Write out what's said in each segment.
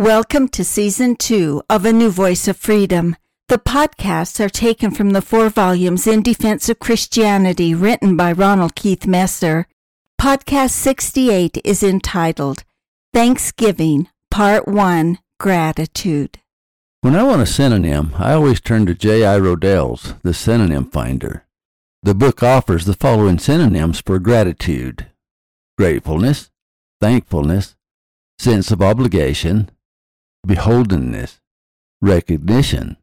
Welcome to season two of A New Voice of Freedom. The podcasts are taken from the four volumes In Defense of Christianity written by Ronald Keith Messer. Podcast 68 is entitled Thanksgiving, Part 1 Gratitude. When I want a synonym, I always turn to J.I. Rodale's The Synonym Finder. The book offers the following synonyms for gratitude gratefulness, thankfulness, sense of obligation, beholdenness, recognition,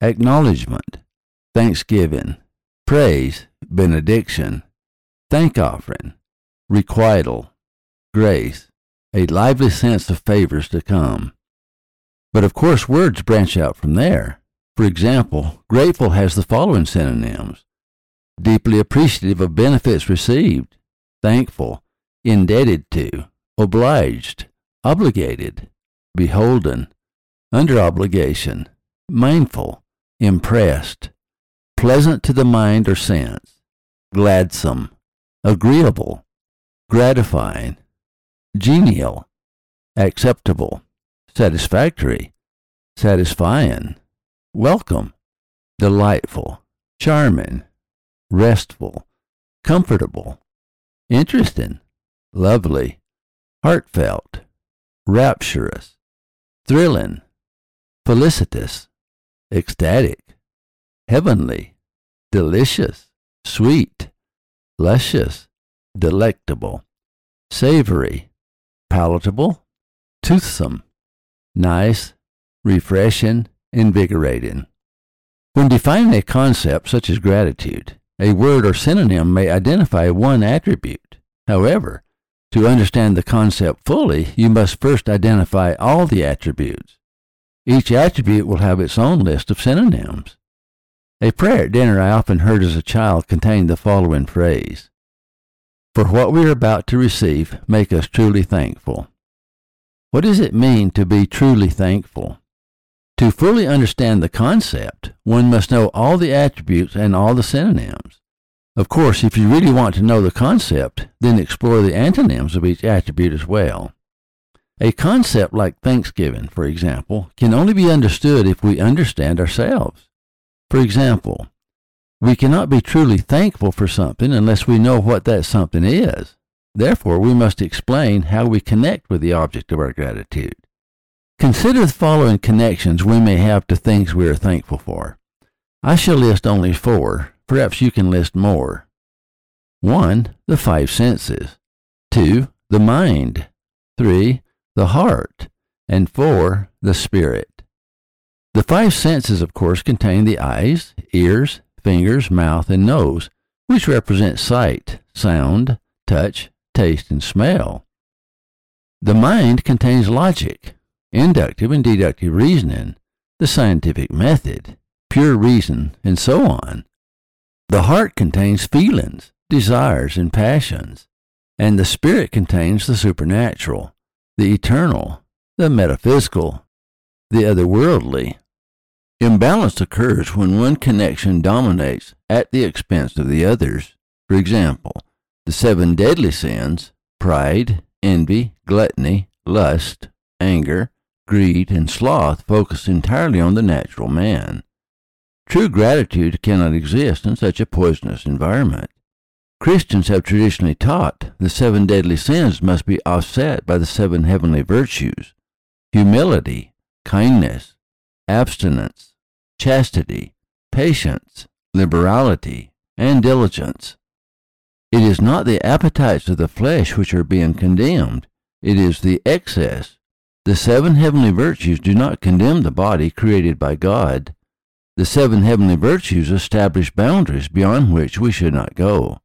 acknowledgement, thanksgiving, praise, benediction, thank offering, requital, grace, a lively sense of favors to come. But of course, words branch out from there. For example, grateful has the following synonyms. Deeply appreciative of benefits received, thankful, indebted to, obliged, obligated, beholden, under obligation, mindful, impressed, pleasant to the mind or sense, gladsome, agreeable, gratifying, genial, acceptable, satisfactory, satisfying, welcome, delightful, charming, restful, comfortable, interesting, lovely, heartfelt, rapturous, thrilling, felicitous, ecstatic, heavenly, delicious, sweet, luscious, delectable, savory, palatable, toothsome, nice, refreshing, invigorating. When defining a concept such as gratitude, a word or synonym may identify one attribute. However, to understand the concept fully, you must first identify all the attributes. Each attribute will have its own list of synonyms. A prayer at dinner I often heard as a child contained the following phrase For what we are about to receive, make us truly thankful. What does it mean to be truly thankful? To fully understand the concept, one must know all the attributes and all the synonyms. Of course, if you really want to know the concept, then explore the antonyms of each attribute as well. A concept like Thanksgiving, for example, can only be understood if we understand ourselves. For example, we cannot be truly thankful for something unless we know what that something is. Therefore, we must explain how we connect with the object of our gratitude. Consider the following connections we may have to things we are thankful for. I shall list only four. Perhaps you can list more. 1. The five senses. 2. The mind. 3 the heart, and four, the spirit. The five senses, of course, contain the eyes, ears, fingers, mouth, and nose, which represent sight, sound, touch, taste, and smell. The mind contains logic, inductive and deductive reasoning, the scientific method, pure reason, and so on. The heart contains feelings, desires, and passions, and the spirit contains the supernatural, the eternal, the metaphysical, the otherworldly. Imbalance occurs when one connection dominates at the expense of the others. For example, the seven deadly sins pride, envy, gluttony, lust, anger, greed, and sloth focus entirely on the natural man. True gratitude cannot exist in such a poisonous environment. Christians have traditionally taught the seven deadly sins must be offset by the seven heavenly virtues humility, kindness, abstinence, chastity, patience, liberality, and diligence. It is not the appetites of the flesh which are being condemned, it is the excess. The seven heavenly virtues do not condemn the body created by God. The seven heavenly virtues establish boundaries beyond which we should not go.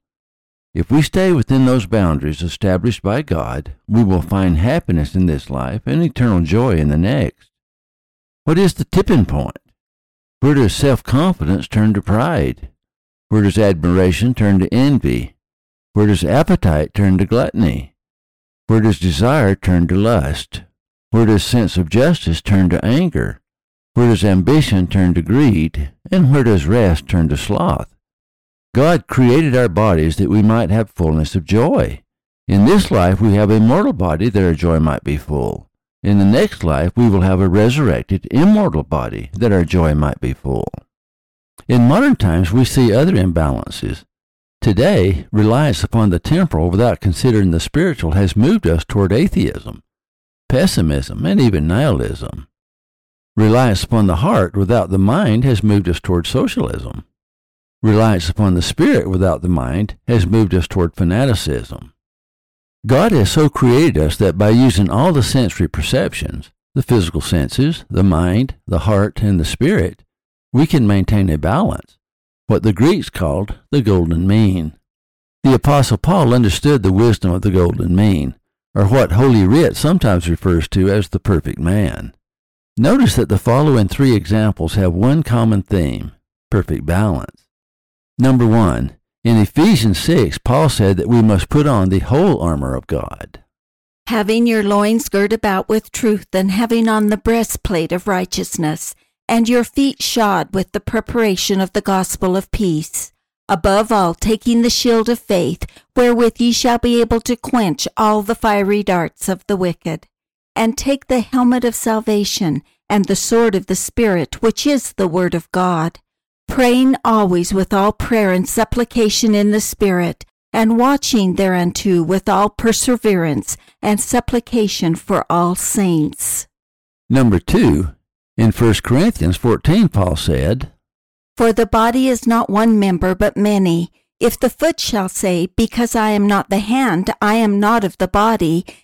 If we stay within those boundaries established by God, we will find happiness in this life and eternal joy in the next. What is the tipping point? Where does self confidence turn to pride? Where does admiration turn to envy? Where does appetite turn to gluttony? Where does desire turn to lust? Where does sense of justice turn to anger? Where does ambition turn to greed? And where does rest turn to sloth? God created our bodies that we might have fullness of joy. In this life we have a mortal body that our joy might be full. In the next life, we will have a resurrected, immortal body that our joy might be full. In modern times, we see other imbalances. Today, reliance upon the temporal without considering the spiritual has moved us toward atheism, pessimism, and even nihilism. Reliance upon the heart without the mind has moved us toward socialism. Reliance upon the spirit without the mind has moved us toward fanaticism. God has so created us that by using all the sensory perceptions, the physical senses, the mind, the heart, and the spirit, we can maintain a balance what the Greeks called the golden mean. The Apostle Paul understood the wisdom of the golden mean, or what Holy Writ sometimes refers to as the perfect man. Notice that the following three examples have one common theme perfect balance. Number one, in Ephesians 6, Paul said that we must put on the whole armor of God. Having your loins girt about with truth, and having on the breastplate of righteousness, and your feet shod with the preparation of the gospel of peace. Above all, taking the shield of faith, wherewith ye shall be able to quench all the fiery darts of the wicked. And take the helmet of salvation, and the sword of the Spirit, which is the word of God. Praying always with all prayer and supplication in the Spirit, and watching thereunto with all perseverance and supplication for all saints. Number two, in 1 Corinthians 14, Paul said, For the body is not one member, but many. If the foot shall say, Because I am not the hand, I am not of the body,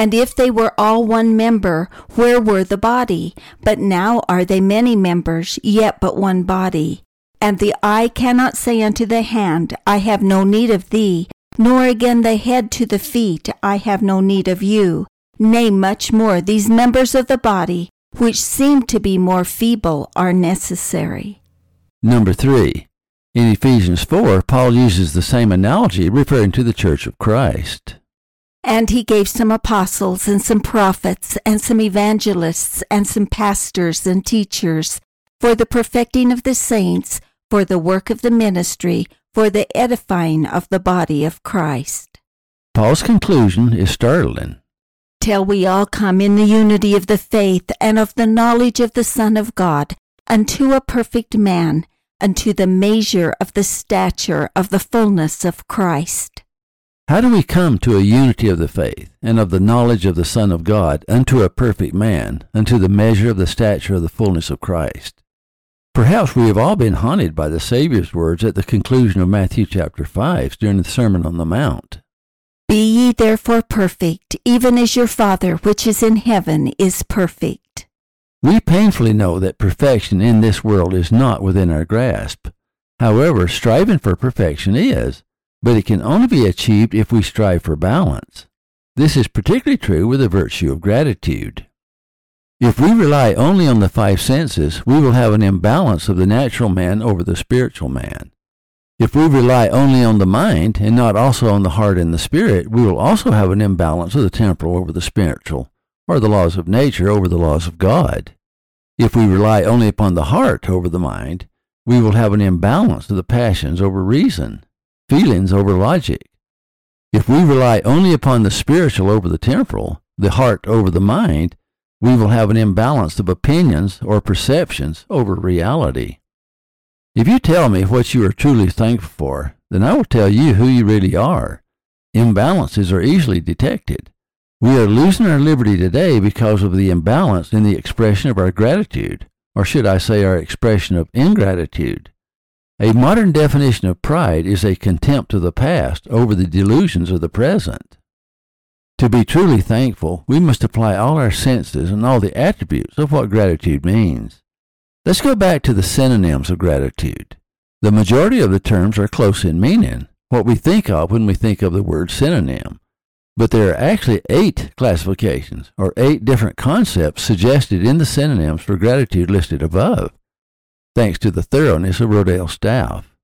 And if they were all one member, where were the body? But now are they many members, yet but one body. And the eye cannot say unto the hand, I have no need of thee, nor again the head to the feet, I have no need of you. Nay, much more, these members of the body, which seem to be more feeble, are necessary. Number three, in Ephesians 4, Paul uses the same analogy referring to the church of Christ. And he gave some apostles and some prophets and some evangelists and some pastors and teachers for the perfecting of the saints, for the work of the ministry, for the edifying of the body of Christ. Paul's conclusion is startling. Till we all come in the unity of the faith and of the knowledge of the Son of God unto a perfect man unto the measure of the stature of the fullness of Christ. How do we come to a unity of the faith and of the knowledge of the Son of God unto a perfect man, unto the measure of the stature of the fullness of Christ? Perhaps we have all been haunted by the Saviour's words at the conclusion of Matthew chapter 5 during the Sermon on the Mount. Be ye therefore perfect, even as your Father which is in heaven is perfect. We painfully know that perfection in this world is not within our grasp. However, striving for perfection is, but it can only be achieved if we strive for balance. This is particularly true with the virtue of gratitude. If we rely only on the five senses, we will have an imbalance of the natural man over the spiritual man. If we rely only on the mind and not also on the heart and the spirit, we will also have an imbalance of the temporal over the spiritual, or the laws of nature over the laws of God. If we rely only upon the heart over the mind, we will have an imbalance of the passions over reason, feelings over logic. If we rely only upon the spiritual over the temporal, the heart over the mind, we will have an imbalance of opinions or perceptions over reality. If you tell me what you are truly thankful for, then I will tell you who you really are. Imbalances are easily detected. We are losing our liberty today because of the imbalance in the expression of our gratitude, or should I say our expression of ingratitude. A modern definition of pride is a contempt of the past over the delusions of the present. To be truly thankful, we must apply all our senses and all the attributes of what gratitude means. Let's go back to the synonyms of gratitude. The majority of the terms are close in meaning, what we think of when we think of the word synonym. But there are actually eight classifications, or eight different concepts suggested in the synonyms for gratitude listed above. Thanks to the thoroughness of Rodale's staff.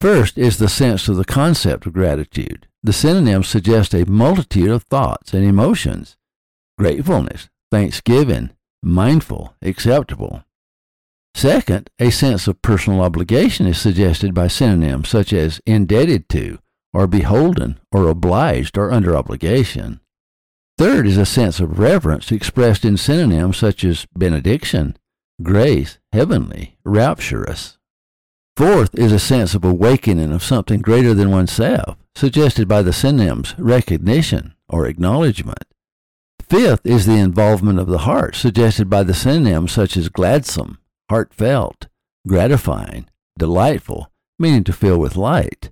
First is the sense of the concept of gratitude. The synonyms suggest a multitude of thoughts and emotions gratefulness, thanksgiving, mindful, acceptable. Second, a sense of personal obligation is suggested by synonyms such as indebted to, or beholden, or obliged, or under obligation. Third is a sense of reverence expressed in synonyms such as benediction, grace, heavenly, rapturous. Fourth is a sense of awakening of something greater than oneself, suggested by the synonyms recognition or acknowledgement. Fifth is the involvement of the heart, suggested by the synonyms such as gladsome, heartfelt, gratifying, delightful, meaning to fill with light,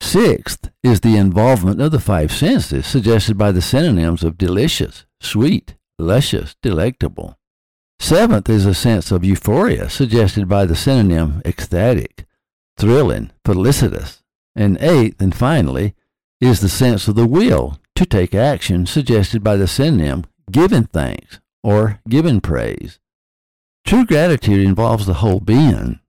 Sixth is the involvement of the five senses, suggested by the synonyms of delicious, sweet, luscious, delectable. Seventh is a sense of euphoria, suggested by the synonym ecstatic, thrilling, felicitous. And eighth, and finally, is the sense of the will to take action, suggested by the synonym given thanks or given praise. True gratitude involves the whole being,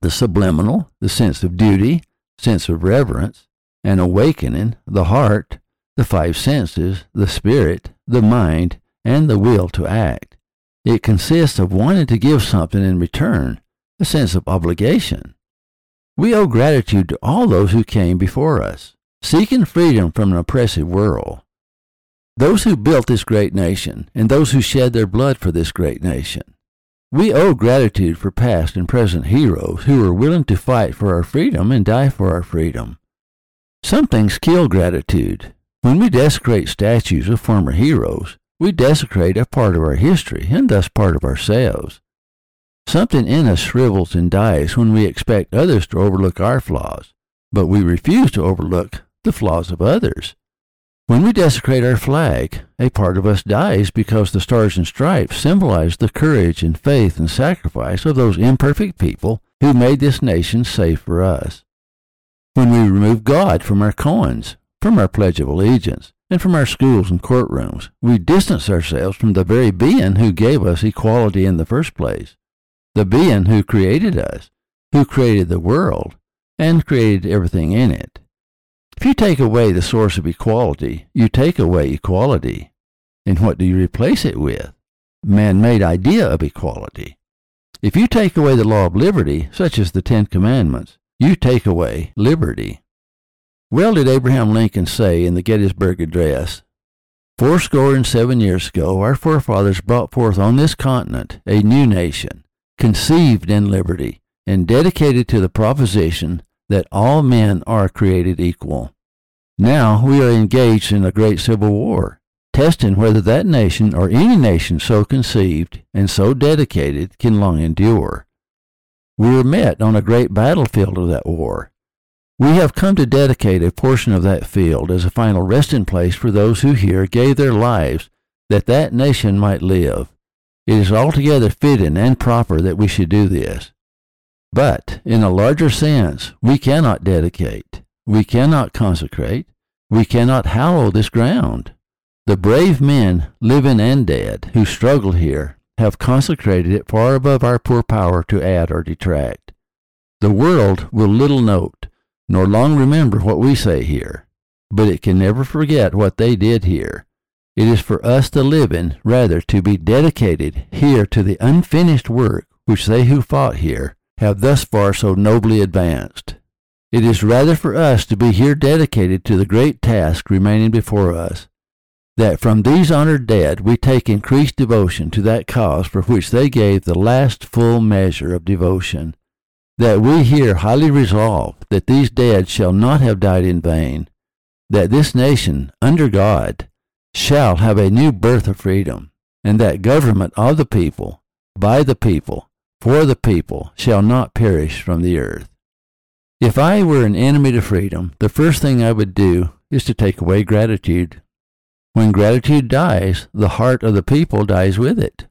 the subliminal, the sense of duty, sense of reverence, and awakening the heart, the five senses, the spirit, the mind, and the will to act. It consists of wanting to give something in return, a sense of obligation. We owe gratitude to all those who came before us, seeking freedom from an oppressive world. Those who built this great nation, and those who shed their blood for this great nation. We owe gratitude for past and present heroes who were willing to fight for our freedom and die for our freedom. Some things kill gratitude. When we desecrate statues of former heroes, we desecrate a part of our history and thus part of ourselves. Something in us shrivels and dies when we expect others to overlook our flaws, but we refuse to overlook the flaws of others. When we desecrate our flag, a part of us dies because the stars and stripes symbolize the courage and faith and sacrifice of those imperfect people who made this nation safe for us. When we remove God from our coins, from our Pledge of Allegiance, and from our schools and courtrooms, we distance ourselves from the very being who gave us equality in the first place, the being who created us, who created the world, and created everything in it. If you take away the source of equality, you take away equality. And what do you replace it with? Man-made idea of equality. If you take away the law of liberty, such as the Ten Commandments, you take away liberty. Well did Abraham Lincoln say in the Gettysburg Address, Fourscore and seven years ago, our forefathers brought forth on this continent a new nation, conceived in liberty, and dedicated to the proposition that all men are created equal. Now we are engaged in a great civil war, testing whether that nation or any nation so conceived and so dedicated can long endure. We are met on a great battlefield of that war. We have come to dedicate a portion of that field as a final resting place for those who here gave their lives that that nation might live. It is altogether fitting and proper that we should do this. But in a larger sense, we cannot dedicate, we cannot consecrate, we cannot hallow this ground. The brave men, living and dead, who struggled here, have consecrated it far above our poor power to add or detract. The world will little note, nor long remember what we say here, but it can never forget what they did here. It is for us the living rather to be dedicated here to the unfinished work which they who fought here have thus far so nobly advanced. It is rather for us to be here dedicated to the great task remaining before us, that from these honored dead we take increased devotion to that cause for which they gave the last full measure of devotion, that we here highly resolve that these dead shall not have died in vain, that this nation, under God, shall have a new birth of freedom, and that government of the people, by the people, for the people shall not perish from the earth. If I were an enemy to freedom, the first thing I would do is to take away gratitude. When gratitude dies, the heart of the people dies with it.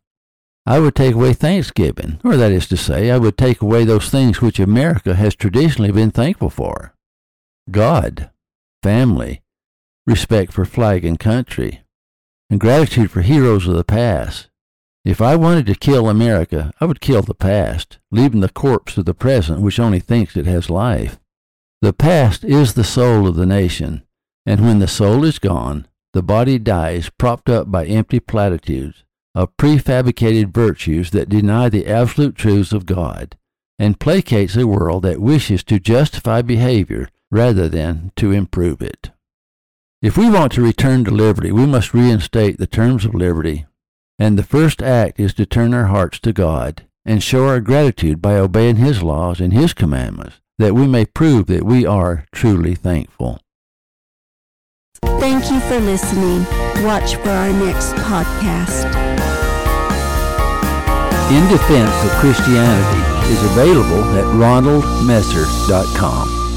I would take away thanksgiving, or that is to say, I would take away those things which America has traditionally been thankful for. God, family, respect for flag and country, and gratitude for heroes of the past, If I wanted to kill America, I would kill the past, leaving the corpse of the present which only thinks it has life. The past is the soul of the nation, and when the soul is gone, the body dies propped up by empty platitudes of prefabricated virtues that deny the absolute truths of God, and placates a world that wishes to justify behavior rather than to improve it. If we want to return to liberty, we must reinstate the terms of liberty and the first act is to turn our hearts to God and show our gratitude by obeying His laws and His commandments, that we may prove that we are truly thankful. Thank you for listening. Watch for our next podcast. In Defense of Christianity is available at ronaldmesser.com.